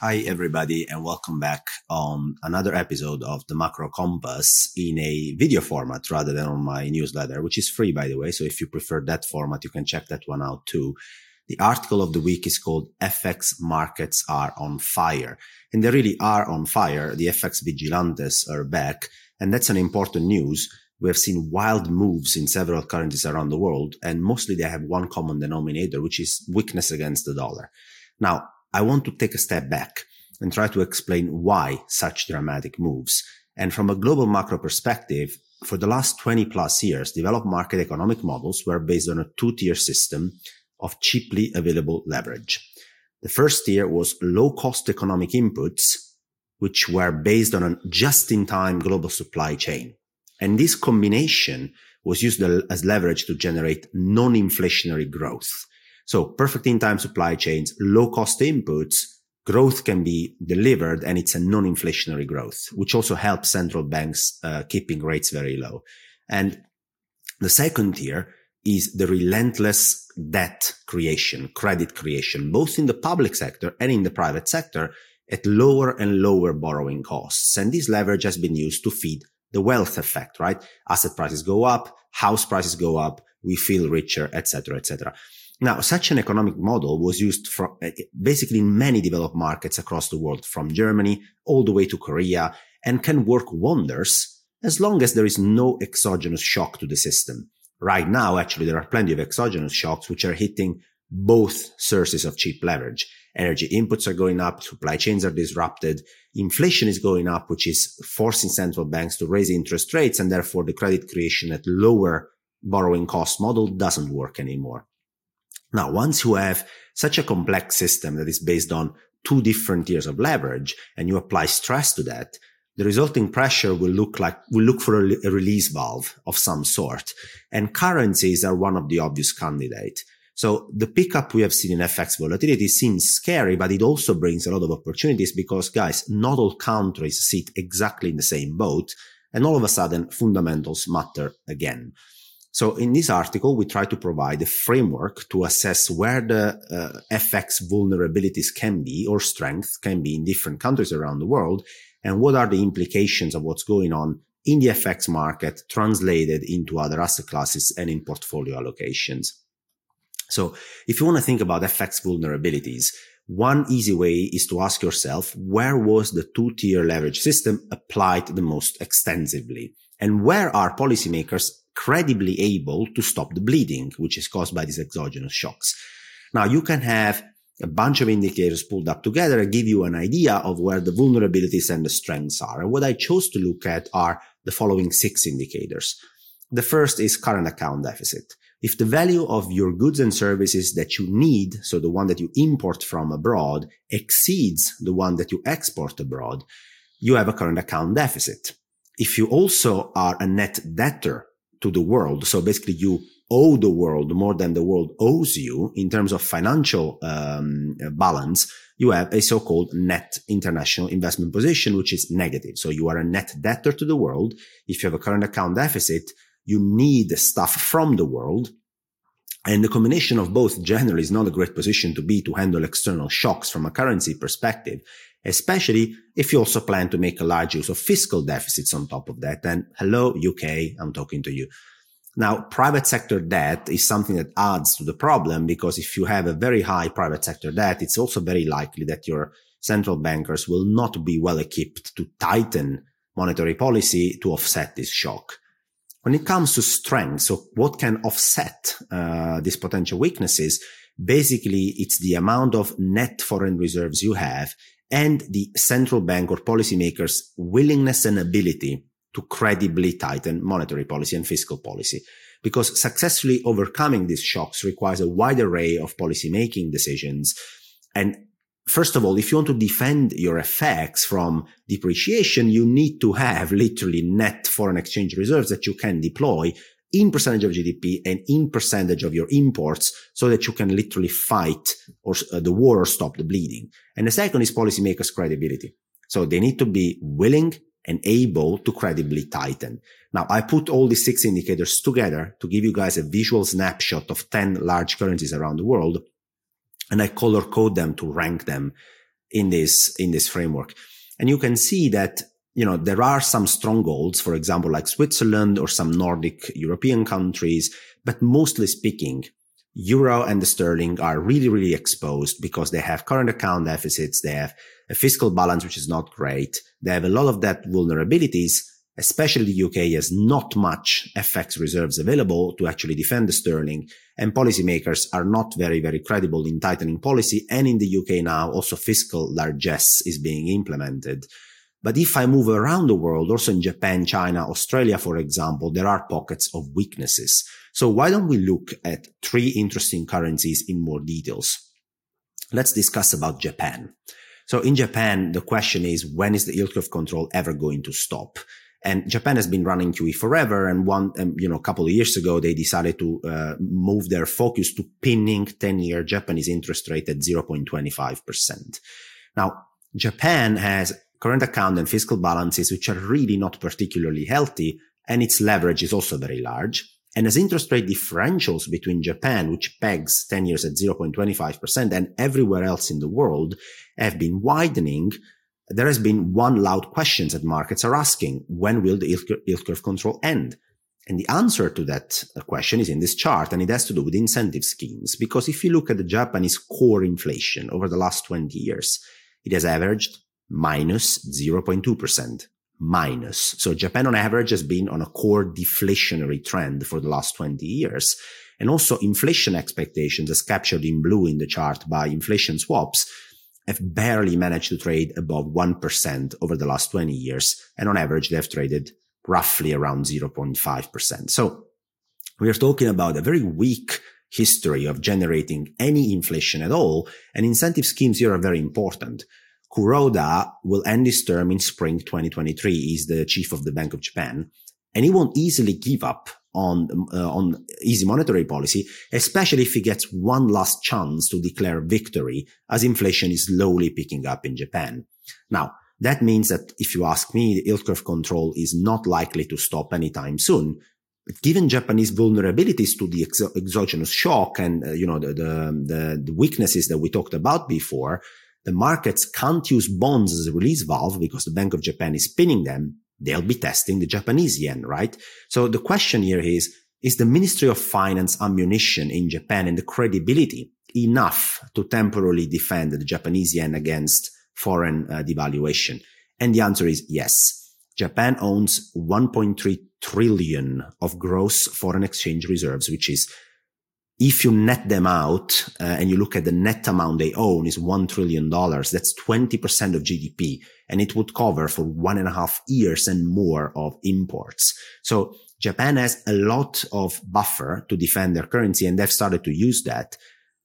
Hi, everybody, and welcome back on another episode of the Macro Compass in a video format rather than on my newsletter, which is free, by the way. So if you prefer that format, you can check that one out too. The article of the week is called FX Markets Are on Fire. And they really are on fire. The FX vigilantes are back. And that's an important news. We have seen wild moves in several currencies around the world, and mostly they have one common denominator, which is weakness against the dollar. Now, I want to take a step back and try to explain why such dramatic moves. And from a global macro perspective, for the last 20 plus years, developed market economic models were based on a two tier system of cheaply available leverage. The first tier was low cost economic inputs, which were based on a just in time global supply chain. And this combination was used as leverage to generate non-inflationary growth. So perfect in time supply chains, low cost inputs, growth can be delivered and it's a non-inflationary growth, which also helps central banks uh, keeping rates very low. And the second tier is the relentless debt creation, credit creation, both in the public sector and in the private sector at lower and lower borrowing costs. And this leverage has been used to feed the wealth effect, right? Asset prices go up, house prices go up, we feel richer, etc., etc. Now, such an economic model was used for eh, basically in many developed markets across the world, from Germany all the way to Korea, and can work wonders as long as there is no exogenous shock to the system. Right now, actually, there are plenty of exogenous shocks which are hitting both sources of cheap leverage. Energy inputs are going up, supply chains are disrupted, inflation is going up, which is forcing central banks to raise interest rates, and therefore the credit creation at lower borrowing cost model doesn't work anymore. Now, once you have such a complex system that is based on two different tiers of leverage and you apply stress to that, the resulting pressure will look like, will look for a, a release valve of some sort. And currencies are one of the obvious candidates. So the pickup we have seen in FX volatility seems scary, but it also brings a lot of opportunities because guys, not all countries sit exactly in the same boat. And all of a sudden fundamentals matter again. So in this article, we try to provide a framework to assess where the uh, FX vulnerabilities can be or strengths can be in different countries around the world and what are the implications of what's going on in the FX market translated into other asset classes and in portfolio allocations. So if you want to think about FX vulnerabilities, one easy way is to ask yourself, where was the two tier leverage system applied the most extensively? And where are policymakers credibly able to stop the bleeding, which is caused by these exogenous shocks. Now you can have a bunch of indicators pulled up together and give you an idea of where the vulnerabilities and the strengths are. And what I chose to look at are the following six indicators. The first is current account deficit. If the value of your goods and services that you need, so the one that you import from abroad, exceeds the one that you export abroad, you have a current account deficit. If you also are a net debtor to the world. So basically you owe the world more than the world owes you in terms of financial um, balance. You have a so-called net international investment position, which is negative. So you are a net debtor to the world. If you have a current account deficit, you need stuff from the world. And the combination of both generally is not a great position to be to handle external shocks from a currency perspective, especially if you also plan to make a large use of fiscal deficits on top of that. And hello, UK, I'm talking to you. Now, private sector debt is something that adds to the problem because if you have a very high private sector debt, it's also very likely that your central bankers will not be well equipped to tighten monetary policy to offset this shock. When it comes to strength, so what can offset uh, these potential weaknesses? Basically, it's the amount of net foreign reserves you have and the central bank or policymakers' willingness and ability to credibly tighten monetary policy and fiscal policy. Because successfully overcoming these shocks requires a wide array of policymaking decisions. And First of all, if you want to defend your FX from depreciation, you need to have literally net foreign exchange reserves that you can deploy in percentage of GDP and in percentage of your imports so that you can literally fight or uh, the war or stop the bleeding. And the second is policymakers credibility. So they need to be willing and able to credibly tighten. Now I put all these six indicators together to give you guys a visual snapshot of 10 large currencies around the world and I color code them to rank them in this, in this framework. And you can see that, you know, there are some strongholds, for example, like Switzerland or some Nordic European countries, but mostly speaking, euro and the sterling are really, really exposed because they have current account deficits. They have a fiscal balance, which is not great. They have a lot of debt vulnerabilities, especially the UK has not much FX reserves available to actually defend the sterling. And policymakers are not very, very credible in tightening policy. And in the UK now, also fiscal largesse is being implemented. But if I move around the world, also in Japan, China, Australia, for example, there are pockets of weaknesses. So why don't we look at three interesting currencies in more details? Let's discuss about Japan. So in Japan, the question is, when is the yield curve control ever going to stop? And Japan has been running QE forever. And one, um, you know, a couple of years ago, they decided to uh, move their focus to pinning 10 year Japanese interest rate at 0.25%. Now, Japan has current account and fiscal balances, which are really not particularly healthy. And its leverage is also very large. And as interest rate differentials between Japan, which pegs 10 years at 0.25% and everywhere else in the world have been widening, there has been one loud question that markets are asking. When will the yield curve control end? And the answer to that uh, question is in this chart, and it has to do with incentive schemes. Because if you look at the Japanese core inflation over the last 20 years, it has averaged minus 0.2% minus. So Japan on average has been on a core deflationary trend for the last 20 years. And also inflation expectations as captured in blue in the chart by inflation swaps have barely managed to trade above 1% over the last 20 years. And on average, they have traded roughly around 0.5%. So we are talking about a very weak history of generating any inflation at all. And incentive schemes here are very important. Kuroda will end his term in spring 2023. He's the chief of the Bank of Japan, and he won't easily give up on uh, on easy monetary policy, especially if he gets one last chance to declare victory, as inflation is slowly picking up in Japan. Now, that means that if you ask me, the yield curve control is not likely to stop anytime soon. But given Japanese vulnerabilities to the exogenous shock and uh, you know the, the the weaknesses that we talked about before, the markets can't use bonds as a release valve because the Bank of Japan is pinning them. They'll be testing the Japanese yen, right? So the question here is, is the Ministry of Finance ammunition in Japan and the credibility enough to temporarily defend the Japanese yen against foreign uh, devaluation? And the answer is yes. Japan owns 1.3 trillion of gross foreign exchange reserves, which is if you net them out uh, and you look at the net amount they own is $1 trillion, that's 20% of GDP and it would cover for one and a half years and more of imports. So Japan has a lot of buffer to defend their currency and they've started to use that.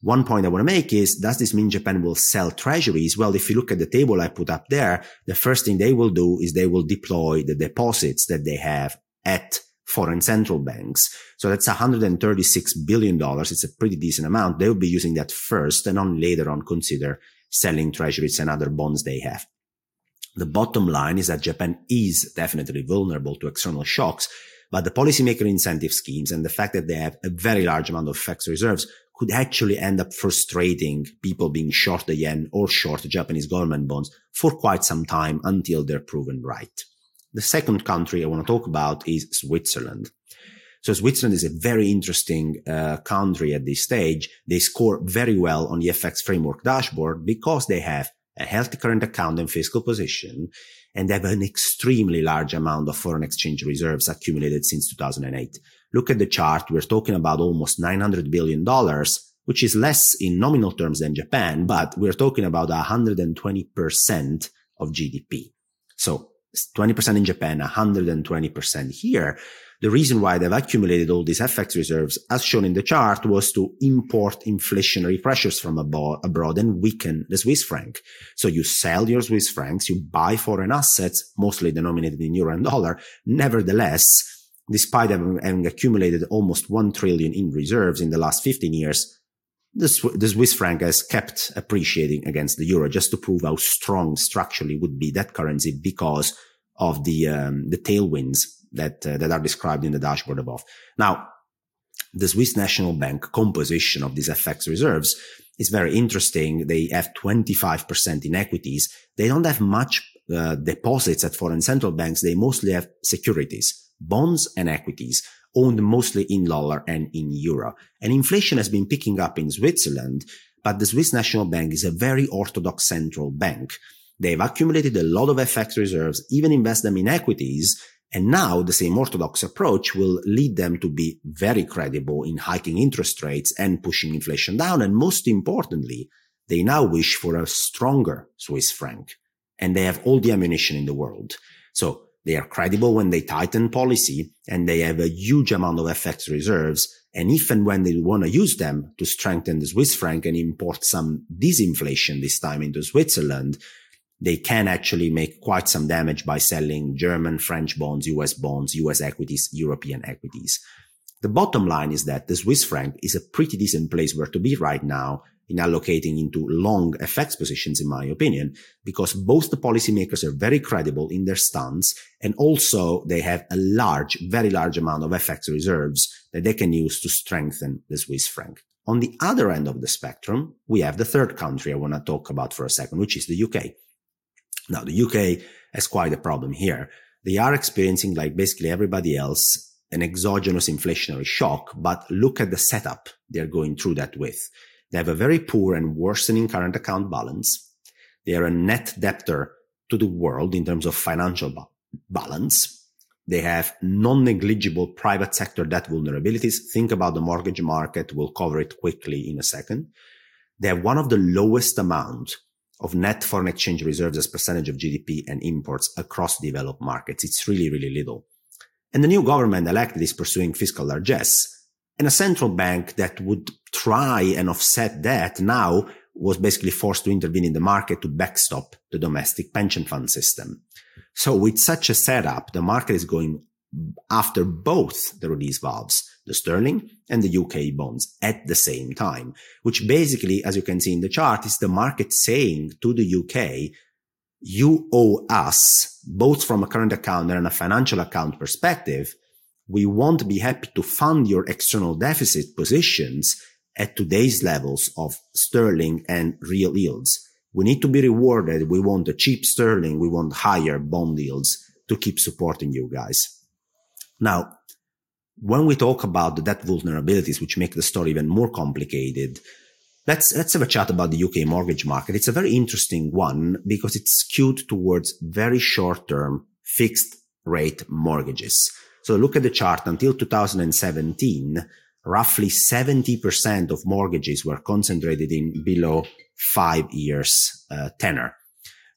One point I want to make is, does this mean Japan will sell treasuries? Well, if you look at the table I put up there, the first thing they will do is they will deploy the deposits that they have at foreign central banks. So that's $136 billion. It's a pretty decent amount. They will be using that first and only later on consider selling treasuries and other bonds they have. The bottom line is that Japan is definitely vulnerable to external shocks, but the policymaker incentive schemes and the fact that they have a very large amount of FX reserves could actually end up frustrating people being short the yen or short Japanese government bonds for quite some time until they're proven right. The second country I want to talk about is Switzerland. So Switzerland is a very interesting uh, country at this stage. They score very well on the FX framework dashboard because they have a healthy current account and fiscal position, and have an extremely large amount of foreign exchange reserves accumulated since 2008. Look at the chart. We're talking about almost $900 billion, which is less in nominal terms than Japan, but we're talking about 120% of GDP. So 20% in Japan, 120% here. The reason why they've accumulated all these FX reserves, as shown in the chart, was to import inflationary pressures from abroad and weaken the Swiss franc. So you sell your Swiss francs, you buy foreign assets, mostly denominated in euro and dollar. Nevertheless, despite having accumulated almost 1 trillion in reserves in the last 15 years, the, the Swiss franc has kept appreciating against the euro just to prove how strong structurally would be that currency because of the um, the tailwinds that uh, that are described in the dashboard above. Now, the Swiss National Bank composition of these FX reserves is very interesting. They have 25% in equities. They don't have much uh, deposits at foreign central banks. They mostly have securities, bonds and equities owned mostly in dollar and in euro. And inflation has been picking up in Switzerland, but the Swiss National Bank is a very orthodox central bank. They've accumulated a lot of FX reserves, even invest them in equities. And now the same orthodox approach will lead them to be very credible in hiking interest rates and pushing inflation down. And most importantly, they now wish for a stronger Swiss franc and they have all the ammunition in the world. So they are credible when they tighten policy and they have a huge amount of FX reserves. And if and when they want to use them to strengthen the Swiss franc and import some disinflation this time into Switzerland, they can actually make quite some damage by selling German, French bonds, US bonds, US equities, European equities. The bottom line is that the Swiss franc is a pretty decent place where to be right now in allocating into long FX positions, in my opinion, because both the policymakers are very credible in their stance and also they have a large, very large amount of FX reserves that they can use to strengthen the Swiss franc. On the other end of the spectrum, we have the third country I want to talk about for a second, which is the UK. Now, the UK has quite a problem here. They are experiencing, like basically everybody else, an exogenous inflationary shock, but look at the setup they're going through that with. They have a very poor and worsening current account balance. They are a net debtor to the world in terms of financial ba- balance. They have non-negligible private sector debt vulnerabilities. Think about the mortgage market. We'll cover it quickly in a second. They have one of the lowest amount of net foreign exchange reserves as percentage of GDP and imports across developed markets. It's really, really little. And the new government elected is pursuing fiscal largesse and a central bank that would try and offset that now was basically forced to intervene in the market to backstop the domestic pension fund system. So with such a setup, the market is going after both the release valves, the sterling and the UK bonds at the same time, which basically, as you can see in the chart, is the market saying to the UK, you owe us both from a current account and a financial account perspective we won't be happy to fund your external deficit positions at today's levels of sterling and real yields. We need to be rewarded. We want a cheap sterling. We want higher bond yields to keep supporting you guys. Now, when we talk about the debt vulnerabilities, which make the story even more complicated, let's, let's have a chat about the UK mortgage market. It's a very interesting one because it's skewed towards very short term fixed rate mortgages. So look at the chart until 2017, roughly 70% of mortgages were concentrated in below five years uh, tenor.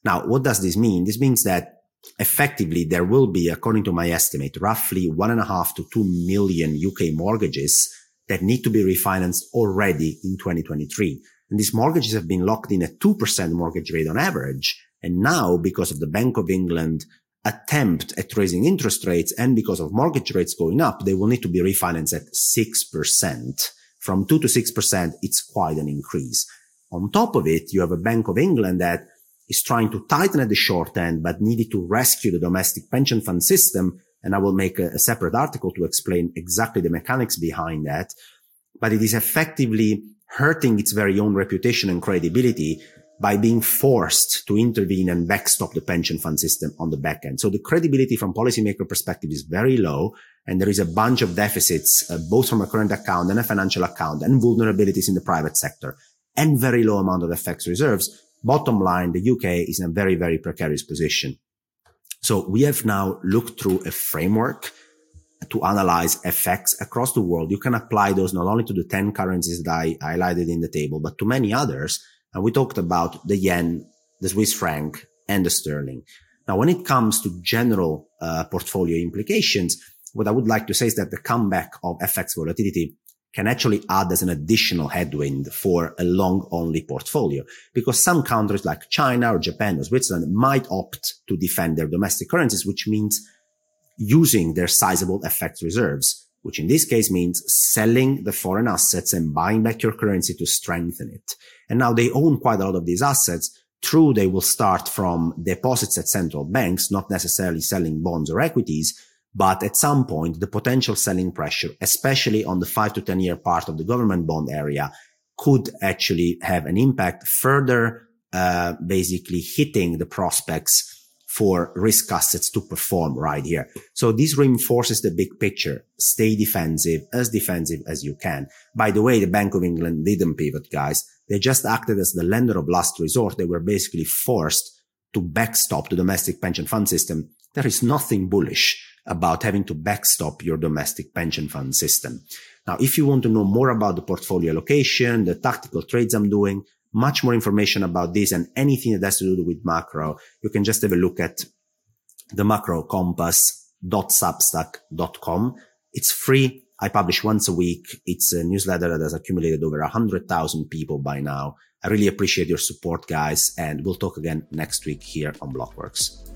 Now, what does this mean? This means that effectively there will be, according to my estimate, roughly one and a half to two million UK mortgages that need to be refinanced already in 2023. And these mortgages have been locked in at 2% mortgage rate on average. And now, because of the Bank of England attempt at raising interest rates and because of mortgage rates going up, they will need to be refinanced at 6%. From 2 to 6%, it's quite an increase. On top of it, you have a Bank of England that is trying to tighten at the short end, but needed to rescue the domestic pension fund system. And I will make a, a separate article to explain exactly the mechanics behind that. But it is effectively hurting its very own reputation and credibility by being forced to intervene and backstop the pension fund system on the back end. So the credibility from policymaker perspective is very low. And there is a bunch of deficits, uh, both from a current account and a financial account and vulnerabilities in the private sector and very low amount of FX reserves. Bottom line, the UK is in a very, very precarious position. So we have now looked through a framework to analyze FX across the world. You can apply those not only to the 10 currencies that I highlighted in the table, but to many others and we talked about the yen, the Swiss franc, and the sterling. Now, when it comes to general uh, portfolio implications, what I would like to say is that the comeback of FX volatility can actually add as an additional headwind for a long only portfolio because some countries like China or Japan or Switzerland might opt to defend their domestic currencies, which means using their sizable FX reserves which in this case means selling the foreign assets and buying back your currency to strengthen it. And now they own quite a lot of these assets. True, they will start from deposits at central banks, not necessarily selling bonds or equities. But at some point, the potential selling pressure, especially on the five to 10 year part of the government bond area, could actually have an impact further, uh, basically hitting the prospects for risk assets to perform right here. So this reinforces the big picture. Stay defensive, as defensive as you can. By the way, the Bank of England didn't pivot, guys. They just acted as the lender of last resort. They were basically forced to backstop the domestic pension fund system. There is nothing bullish about having to backstop your domestic pension fund system. Now, if you want to know more about the portfolio allocation, the tactical trades I'm doing, much more information about this and anything that has to do with macro, you can just have a look at the macrocompass.substack.com. It's free. I publish once a week. It's a newsletter that has accumulated over a hundred thousand people by now. I really appreciate your support, guys, and we'll talk again next week here on Blockworks.